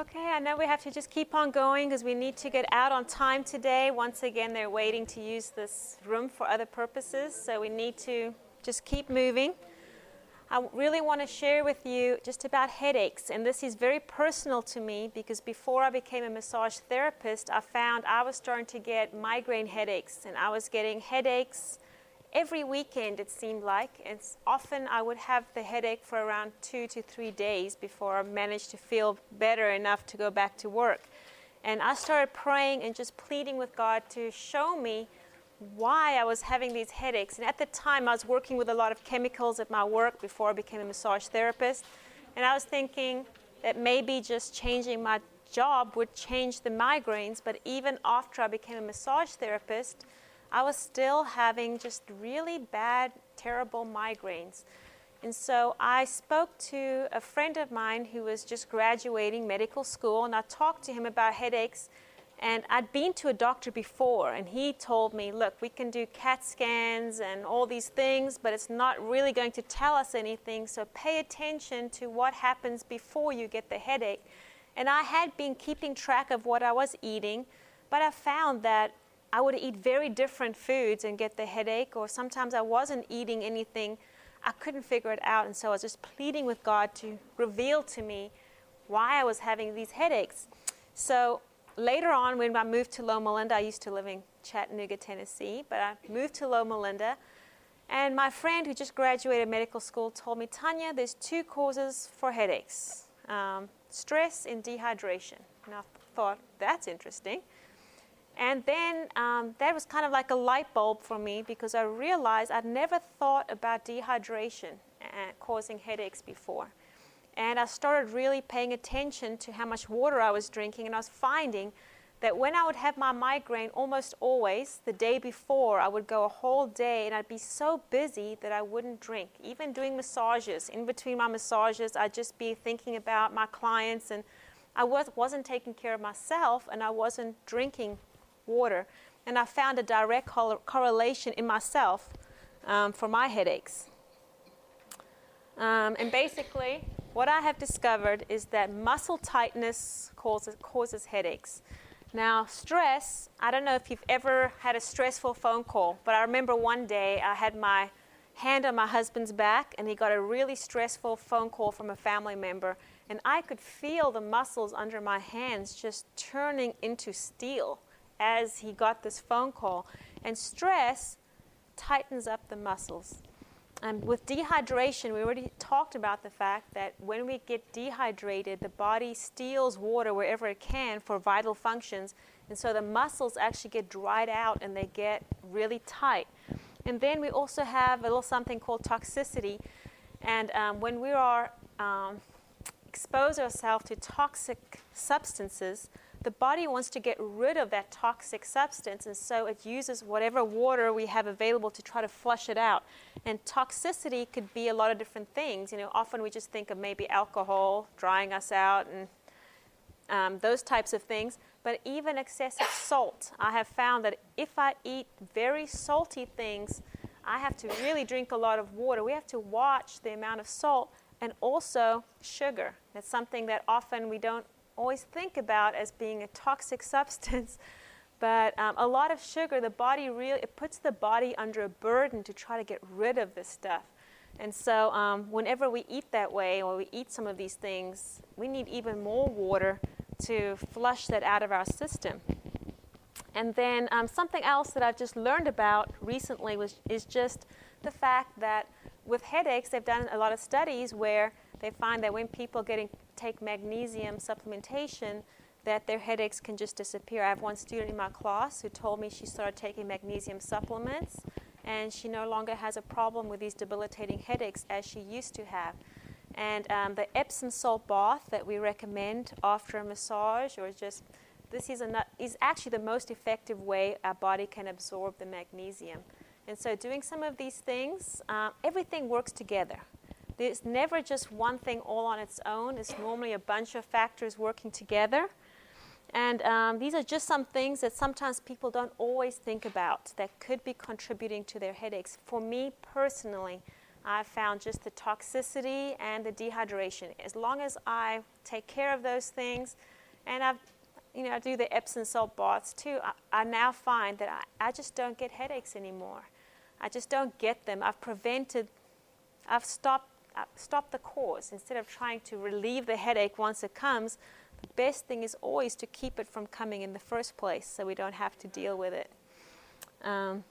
Okay, I know we have to just keep on going because we need to get out on time today. Once again, they're waiting to use this room for other purposes, so we need to just keep moving. I really want to share with you just about headaches, and this is very personal to me because before I became a massage therapist, I found I was starting to get migraine headaches, and I was getting headaches every weekend, it seemed like. And often I would have the headache for around two to three days before I managed to feel better enough to go back to work. And I started praying and just pleading with God to show me why I was having these headaches. And at the time, I was working with a lot of chemicals at my work before I became a massage therapist. And I was thinking that maybe just changing my job would change the migraines. But even after I became a massage therapist, I was still having just really bad, terrible migraines. And so I spoke to a friend of mine who was just graduating medical school, and I talked to him about headaches. And I'd been to a doctor before, and he told me, Look, we can do CAT scans and all these things, but it's not really going to tell us anything. So pay attention to what happens before you get the headache. And I had been keeping track of what I was eating, but I found that I would eat very different foods and get the headache, or sometimes I wasn't eating anything. I couldn't figure it out, and so I was just pleading with God to reveal to me why I was having these headaches. So later on, when I moved to Loma Linda, I used to live in Chattanooga, Tennessee, but I moved to Loma Linda. And my friend who just graduated medical school told me, Tania, there's two causes for headaches um, stress and dehydration. And I thought, that's interesting. And then um, that was kind of like a light bulb for me because I realized I'd never thought about dehydration causing headaches before. And I started really paying attention to how much water I was drinking, and I was finding that when I would have my migraine, almost always the day before, I would go a whole day and I'd be so busy that I wouldn't drink. Even doing massages, in between my massages, I'd just be thinking about my clients, and I was, wasn't taking care of myself, and I wasn't drinking water. And I found a direct correlation in myself um, for my headaches. Um, and basically, what I have discovered is that muscle tightness causes, causes headaches. Now, stress, I don't know if you've ever had a stressful phone call, but I remember one day I had my hand on my husband's back and he got a really stressful phone call from a family member. And I could feel the muscles under my hands just turning into steel as he got this phone call. And stress tightens up the muscles. And with dehydration, we already talked about the fact that when we get dehydrated, the body steals water wherever it can for vital functions. And so the muscles actually get dried out and they get really tight. And then we also have a little something called toxicity. And um, when we are um, expose ourselves to toxic substances, the body wants to get rid of that toxic substance, and so it uses whatever water we have available to try to flush it out. And toxicity could be a lot of different things. You know, often we just think of maybe alcohol drying us out and um, those types of things. But even excessive salt, I have found that if I eat very salty things, I have to really drink a lot of water. We have to watch the amount of salt and also sugar. That's something that often we don't always think about as being a toxic substance. But um, a lot of sugar, the body really, it puts the body under a burden to try to get rid of this stuff. And so, um, whenever we eat that way, or we eat some of these things, we need even more water to flush that out of our system. And then, um, something else that I've just learned about recently was, is just the fact that with headaches, they've done a lot of studies where they find that when people getting take magnesium supplementation, that their headaches can just disappear. I have one student in my class who told me she started taking magnesium supplements and she no longer has a problem with these debilitating headaches as she used to have. And um, the Epsom salt bath that we recommend after a massage or just this is, a, is actually the most effective way our body can absorb the magnesium. And so, doing some of these things, uh, everything works together. There's never just one thing all on its own. It's normally a bunch of factors working together. And um, these are just some things that sometimes people don't always think about that could be contributing to their headaches. For me personally, I found just the toxicity and the dehydration. As long as I take care of those things, and I've, you know, I do the Epsom salt baths too, I, I now find that I, I just don't get headaches anymore. I just don't get them. I've prevented, I've stopped, I've the cause. Instead of trying to relieve the headache once it comes, the best thing is always to keep it from coming in the first place so we don't have to deal with it. Um,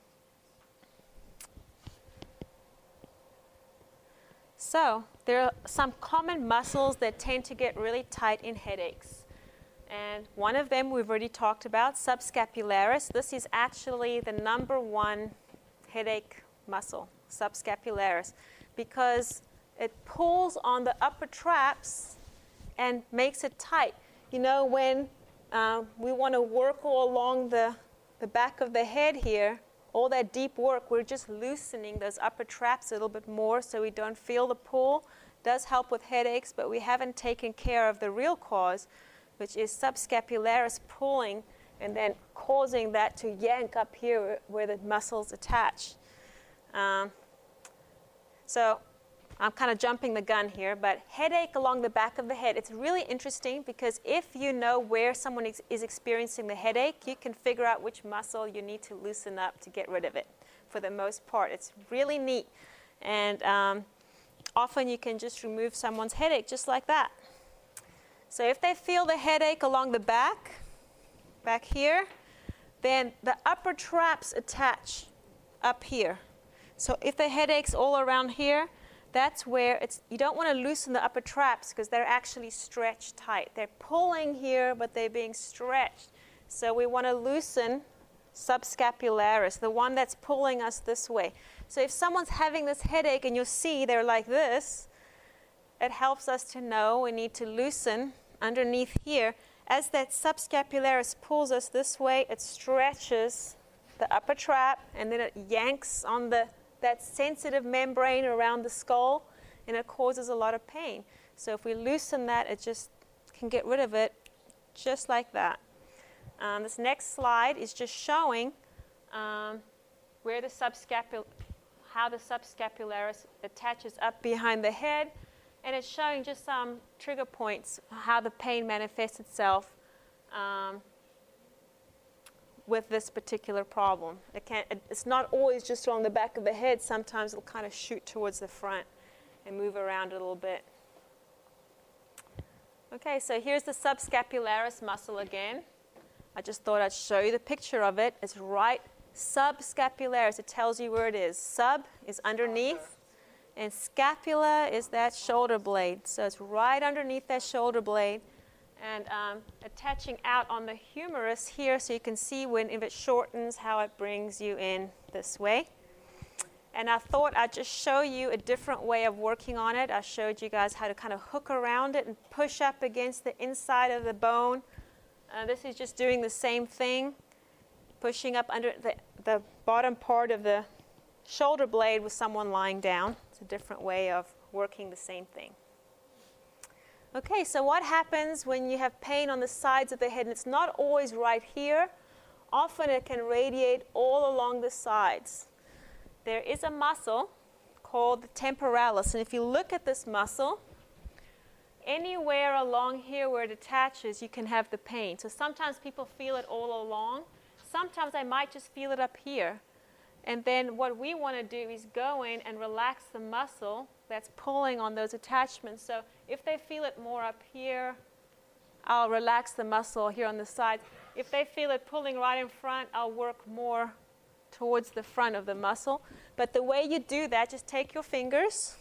so, there are some common muscles that tend to get really tight in headaches. And one of them we've already talked about, subscapularis. This is actually the number one headache muscle, subscapularis, because it pulls on the upper traps and makes it tight. You know, when uh, we want to work all along the, the back of the head here, all that deep work, we're just loosening those upper traps a little bit more so we don't feel the pull. Does help with headaches, but we haven't taken care of the real cause, which is subscapularis pulling and then causing that to yank up here where the muscles attach. Um, so I'm kind of jumping the gun here, but headache along the back of the head. It's really interesting because if you know where someone is, is experiencing the headache, you can figure out which muscle you need to loosen up to get rid of it for the most part. It's really neat. And um, often you can just remove someone's headache just like that. So if they feel the headache along the back, back here, then the upper traps attach up here. So if the headache's all around here, that's where it's, you don't want to loosen the upper traps because they're actually stretched tight. They're pulling here, but they're being stretched. So we want to loosen subscapularis, the one that's pulling us this way. So if someone's having this headache and you see they're like this, it helps us to know we need to loosen underneath here. As that subscapularis pulls us this way, it stretches the upper trap and then it yanks on the that sensitive membrane around the skull and it causes a lot of pain. So if we loosen that, it just can get rid of it just like that. Um, this next slide is just showing um, where the subscapul- how the subscapularis attaches up behind the head, and it's showing just some trigger points how the pain manifests itself. Um, with this particular problem. It can't, it's not always just on the back of the head. Sometimes it'll kind of shoot towards the front and move around a little bit. Okay, so here's the subscapularis muscle again. I just thought I'd show you the picture of it. It's right subscapularis. It tells you where it is. Sub is underneath, and scapula is that shoulder blade. So it's right underneath that shoulder blade and um, attaching out on the humerus here so you can see when if it shortens how it brings you in this way. And I thought I'd just show you a different way of working on it. I showed you guys how to kind of hook around it and push up against the inside of the bone. Uh, this is just doing the same thing, pushing up under the, the bottom part of the shoulder blade with someone lying down. It's a different way of working the same thing. Okay, so what happens when you have pain on the sides of the head? And it's not always right here. Often it can radiate all along the sides. There is a muscle called the temporalis. And if you look at this muscle, anywhere along here where it attaches, you can have the pain. So sometimes people feel it all along. Sometimes I might just feel it up here. And then what we want to do is go in and relax the muscle that's pulling on those attachments. So if they feel it more up here, I'll relax the muscle here on the side. If they feel it pulling right in front, I'll work more towards the front of the muscle. But the way you do that, just take your fingers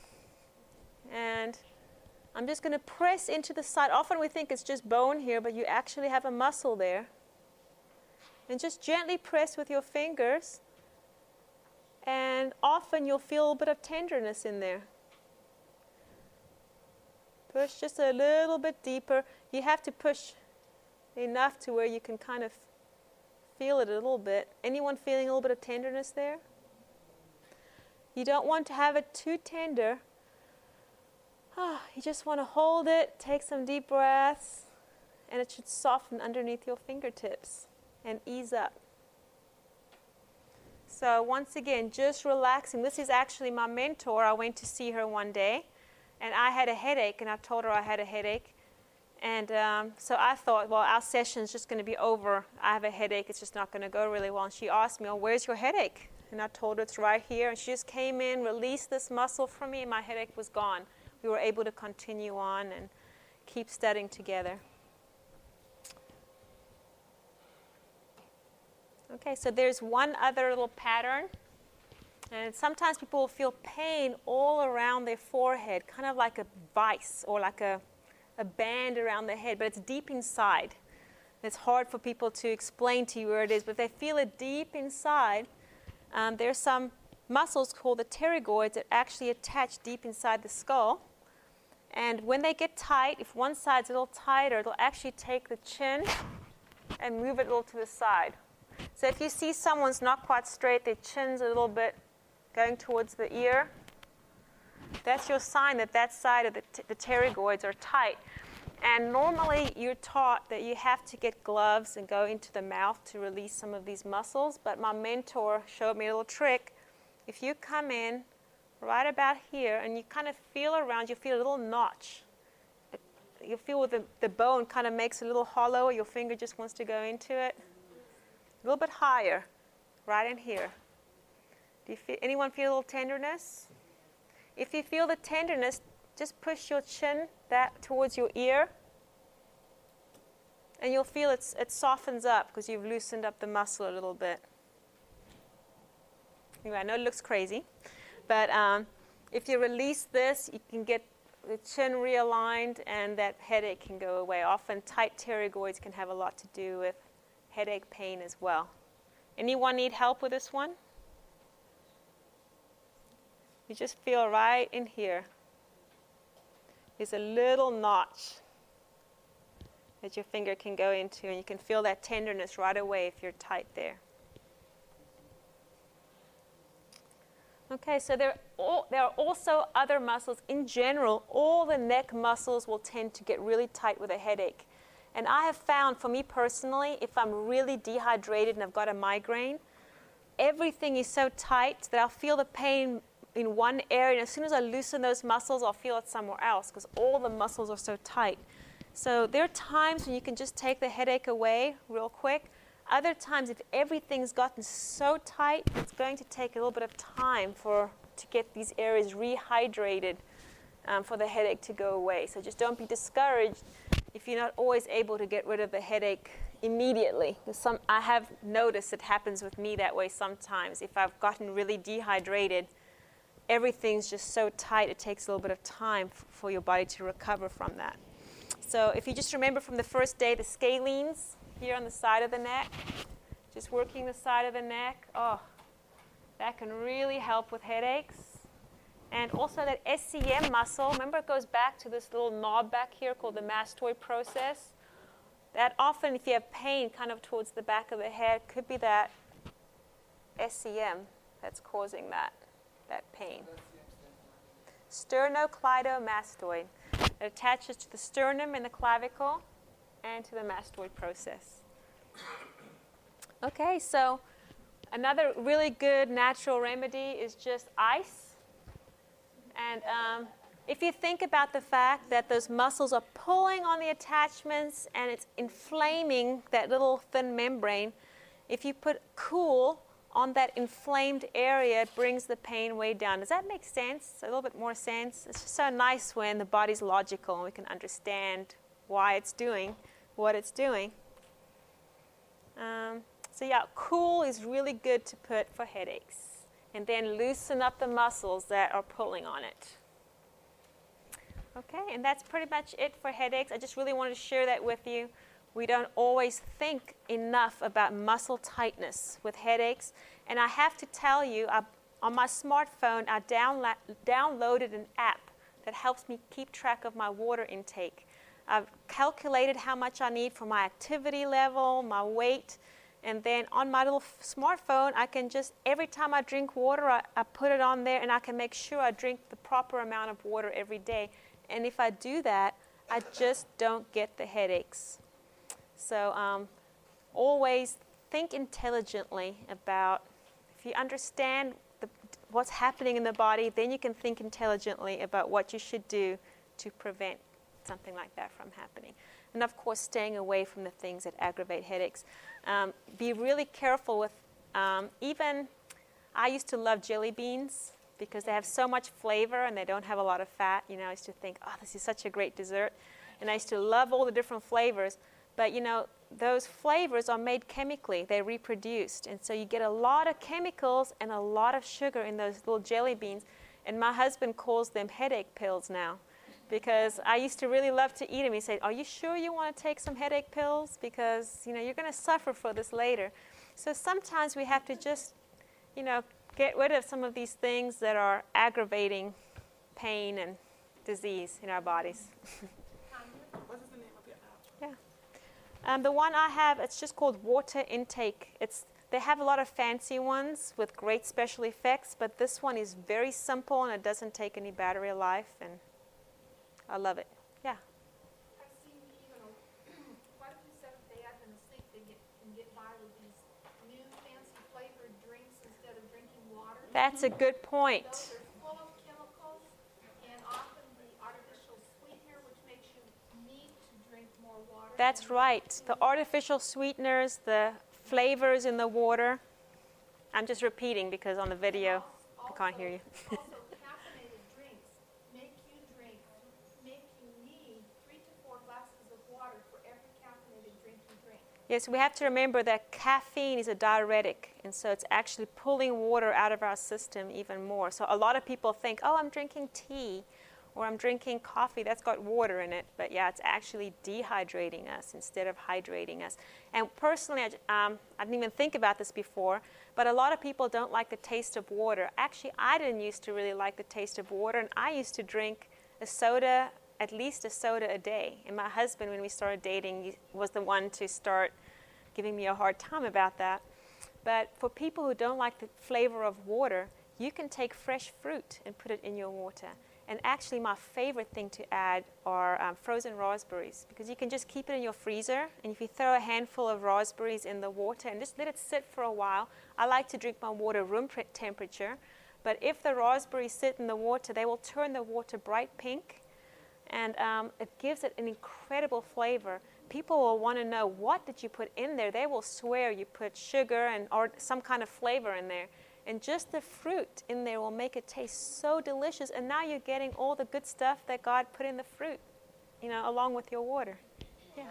and I'm just going to press into the side. Often we think it's just bone here, but you actually have a muscle there. And just gently press with your fingers. And often you'll feel a bit of tenderness in there. Push just a little bit deeper. You have to push enough to where you can kind of feel it a little bit. Anyone feeling a little bit of tenderness there? You don't want to have it too tender. Oh, you just want to hold it, take some deep breaths, and it should soften underneath your fingertips and ease up. So, once again, just relaxing. This is actually my mentor. I went to see her one day, and I had a headache, and I told her I had a headache. And um, so I thought, well, our session is just going to be over. I have a headache. It's just not going to go really well. And she asked me, oh, where's your headache? And I told her it's right here. And she just came in, released this muscle from me, and my headache was gone. We were able to continue on and keep studying together. Okay, so there's one other little pattern. And sometimes people will feel pain all around their forehead, kind of like a vice or like a, a band around the head, but it's deep inside. It's hard for people to explain to you where it is, but if they feel it deep inside, um, there's some muscles called the pterygoids that actually attach deep inside the skull. And when they get tight, if one side's a little tighter, it'll actually take the chin and move it a little to the side. So if you see someone's not quite straight, their chin's a little bit going towards the ear, that's your sign that that side of the, t- the pterygoids are tight. And normally you're taught that you have to get gloves and go into the mouth to release some of these muscles. But my mentor showed me a little trick. If you come in right about here and you kind of feel around, you feel a little notch. You feel the, the bone kind of makes a little hollow, your finger just wants to go into it. A little bit higher, right in here. Do you feel, anyone feel a little tenderness? If you feel the tenderness, just push your chin that towards your ear, and you'll feel it's, it softens up because you've loosened up the muscle a little bit. Anyway, I know it looks crazy, but um, if you release this, you can get the chin realigned and that headache can go away. Often, tight pterygoids can have a lot to do with headache pain as well. Anyone need help with this one? You just feel right in here. There's a little notch that your finger can go into, and you can feel that tenderness right away if you're tight there. Okay, so there, all, there are also other muscles. In general, all the neck muscles will tend to get really tight with a headache. And I have found for me personally, if I'm really dehydrated and I've got a migraine, everything is so tight that I'll feel the pain in one area. And as soon as I loosen those muscles, I'll feel it somewhere else because all the muscles are so tight. So there are times when you can just take the headache away real quick. Other times, if everything's gotten so tight, it's going to take a little bit of time for to get these areas rehydrated um, for the headache to go away. So just don't be discouraged if you're not always able to get rid of the headache immediately. Some, I have noticed it happens with me that way sometimes. If I've gotten really dehydrated, everything's just so tight, it takes a little bit of time f- for your body to recover from that. So if you just remember from the first day, the scalenes here on the side of the neck, just working the side of the neck, oh, that can really help with headaches. And also that SCM muscle, remember it goes back to this little knob back here called the mastoid process. That often, if you have pain kind of towards the back of the head, could be that SCM that's causing that, that pain. Sternocleidomastoid. It attaches to the sternum and the clavicle and to the mastoid process. Okay, so another really good natural remedy is just ice and um, if you think about the fact that those muscles are pulling on the attachments and it's inflaming that little thin membrane, if you put cool on that inflamed area, it brings the pain way down. Does that make sense? A little bit more sense? It's just so nice when the body's logical and we can understand why it's doing what it's doing. Um, so, yeah, cool is really good to put for headaches and then loosen up the muscles that are pulling on it. Okay, and that's pretty much it for headaches. I just really wanted to share that with you. We don't always think enough about muscle tightness with headaches. And I have to tell you, I, on my smartphone, I downla- downloaded an app that helps me keep track of my water intake. I've calculated how much I need for my activity level, my weight, and then on my little smartphone, I can just, every time I drink water, I, I, put it on there and I can make sure I drink the proper amount of water every day. And if I do that, I just don't get the headaches. So um, always think intelligently about If you understand the, what's happening in the body, then you can think intelligently about what you should do to prevent something like that from happening. And of course, staying away from the things that aggravate headaches. Um, be really careful with um, even, I used to love jelly beans because they have so much flavor and they don't have a lot of fat. You know, I used to think, oh, this is such a great dessert. And I used to love all the different flavors. But you know, those flavors are made chemically, they're reproduced. And so you get a lot of chemicals and a lot of sugar in those little jelly beans. And my husband calls them headache pills now because I used to really love to eat them. He said, Are you sure you want to take some headache pills? Because you know, you're going to suffer for this later. So sometimes we have to just, you know, get rid of some of these things that are aggravating pain and disease in our bodies. Um, the one I have, it's just called water intake. It's, they have a lot of fancy ones with great special effects, but this one is very simple and it doesn't take any battery life, and I love it. Yeah. I've seen even a, quite a few Seventh Day Adventists think they get, can get by with these new fancy flavored drinks instead of drinking water. That's a good point. Those are full of chemicals and often the artificial sweetener, which makes you need to drink more water. That's right. The artificial sweeteners, the flavors in the water. I'm just repeating because on the video I can't hear you. Also, caffeinated drinks make you drink, make you need three to four glasses of water for every caffeinated drink you drink. Yes, we have to remember that caffeine is a diuretic, and so it's actually pulling water out of our system even more. So a lot of people think, oh, I'm drinking tea or I'm drinking coffee that's got water in it, but yeah, it's actually dehydrating us instead of hydrating us. And personally, I, um, I didn't even think about this before, but a lot of people don't like the taste of water. Actually, I didn't used to really like the taste of water, and I used to drink a soda, at least a soda a day. And my husband, when we started dating, was the one to start giving me a hard time about that. But for people who don't like the flavor of water, you can take fresh fruit and put it in your water. And actually, my favorite thing to add are um, frozen raspberries because you can just keep it in your freezer. And if you throw a handful of raspberries in the water and just let it sit for a while, I like to drink my water room temperature. But if the raspberries sit in the water, they will turn the water bright pink and um, it gives it an incredible flavor. People will want to know what did you put in there. They will swear you put sugar and or some kind of flavor in there. And just the fruit in there will make it taste so delicious. And now you're getting all the good stuff that God put in the fruit, you know, along with your water. Yeah.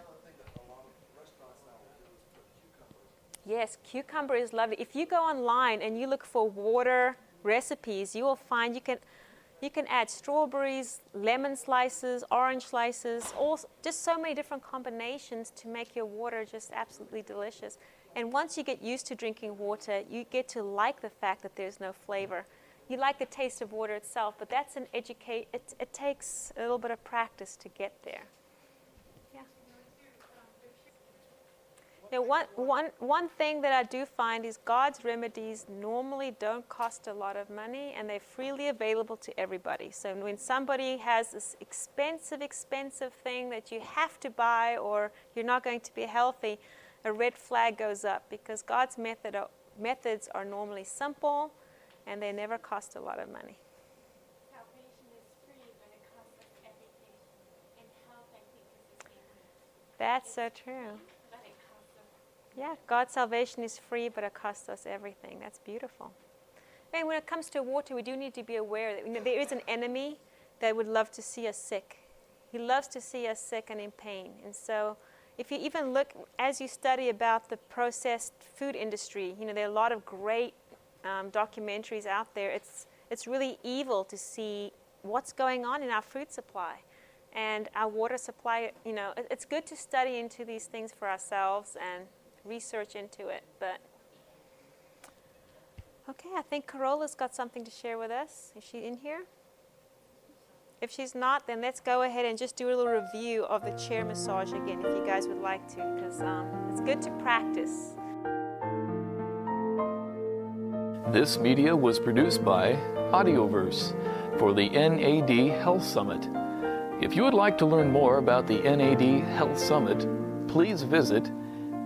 Yes, cucumber is lovely. If you go online and you look for water recipes, you will find you can you can add strawberries, lemon slices, orange slices, all just so many different combinations to make your water just absolutely delicious. And once you get used to drinking water, you get to like the fact that there's no flavor. You like the taste of water itself, but that's an educate. It, it takes a little bit of practice to get there. Now, one, one, one thing that I do find is God's remedies normally don't cost a lot of money and they're freely available to everybody. So when somebody has this expensive, expensive thing that you have to buy or you're not going to be healthy, a red flag goes up because God's method, methods are normally simple and they never cost a lot of money. Salvation is free, but it costs us everything. And health, I think, is the same. That's so true. But it costs us Yeah, God's salvation is free, but it costs us everything. That's beautiful. And when it comes to water, we do need to be aware that you know, there is an enemy that would love to see us sick. He loves to see us sick and in pain. And so, if you even look as you study about the processed food industry, you know there are a lot of great um, documentaries out there. It's it's really evil to see what's going on in our food supply and our water supply. You know, it's good to study into these things for ourselves and research into it, but. Okay, I think Carola's got something to share with us. Is she in here? If she's not, then let's go ahead and just do a little review of the chair massage again, if you guys would like to, because um, it's good to practice. This media was produced by Audioverse for the NAD Health Summit. If you would like to learn more about the NAD Health Summit, please visit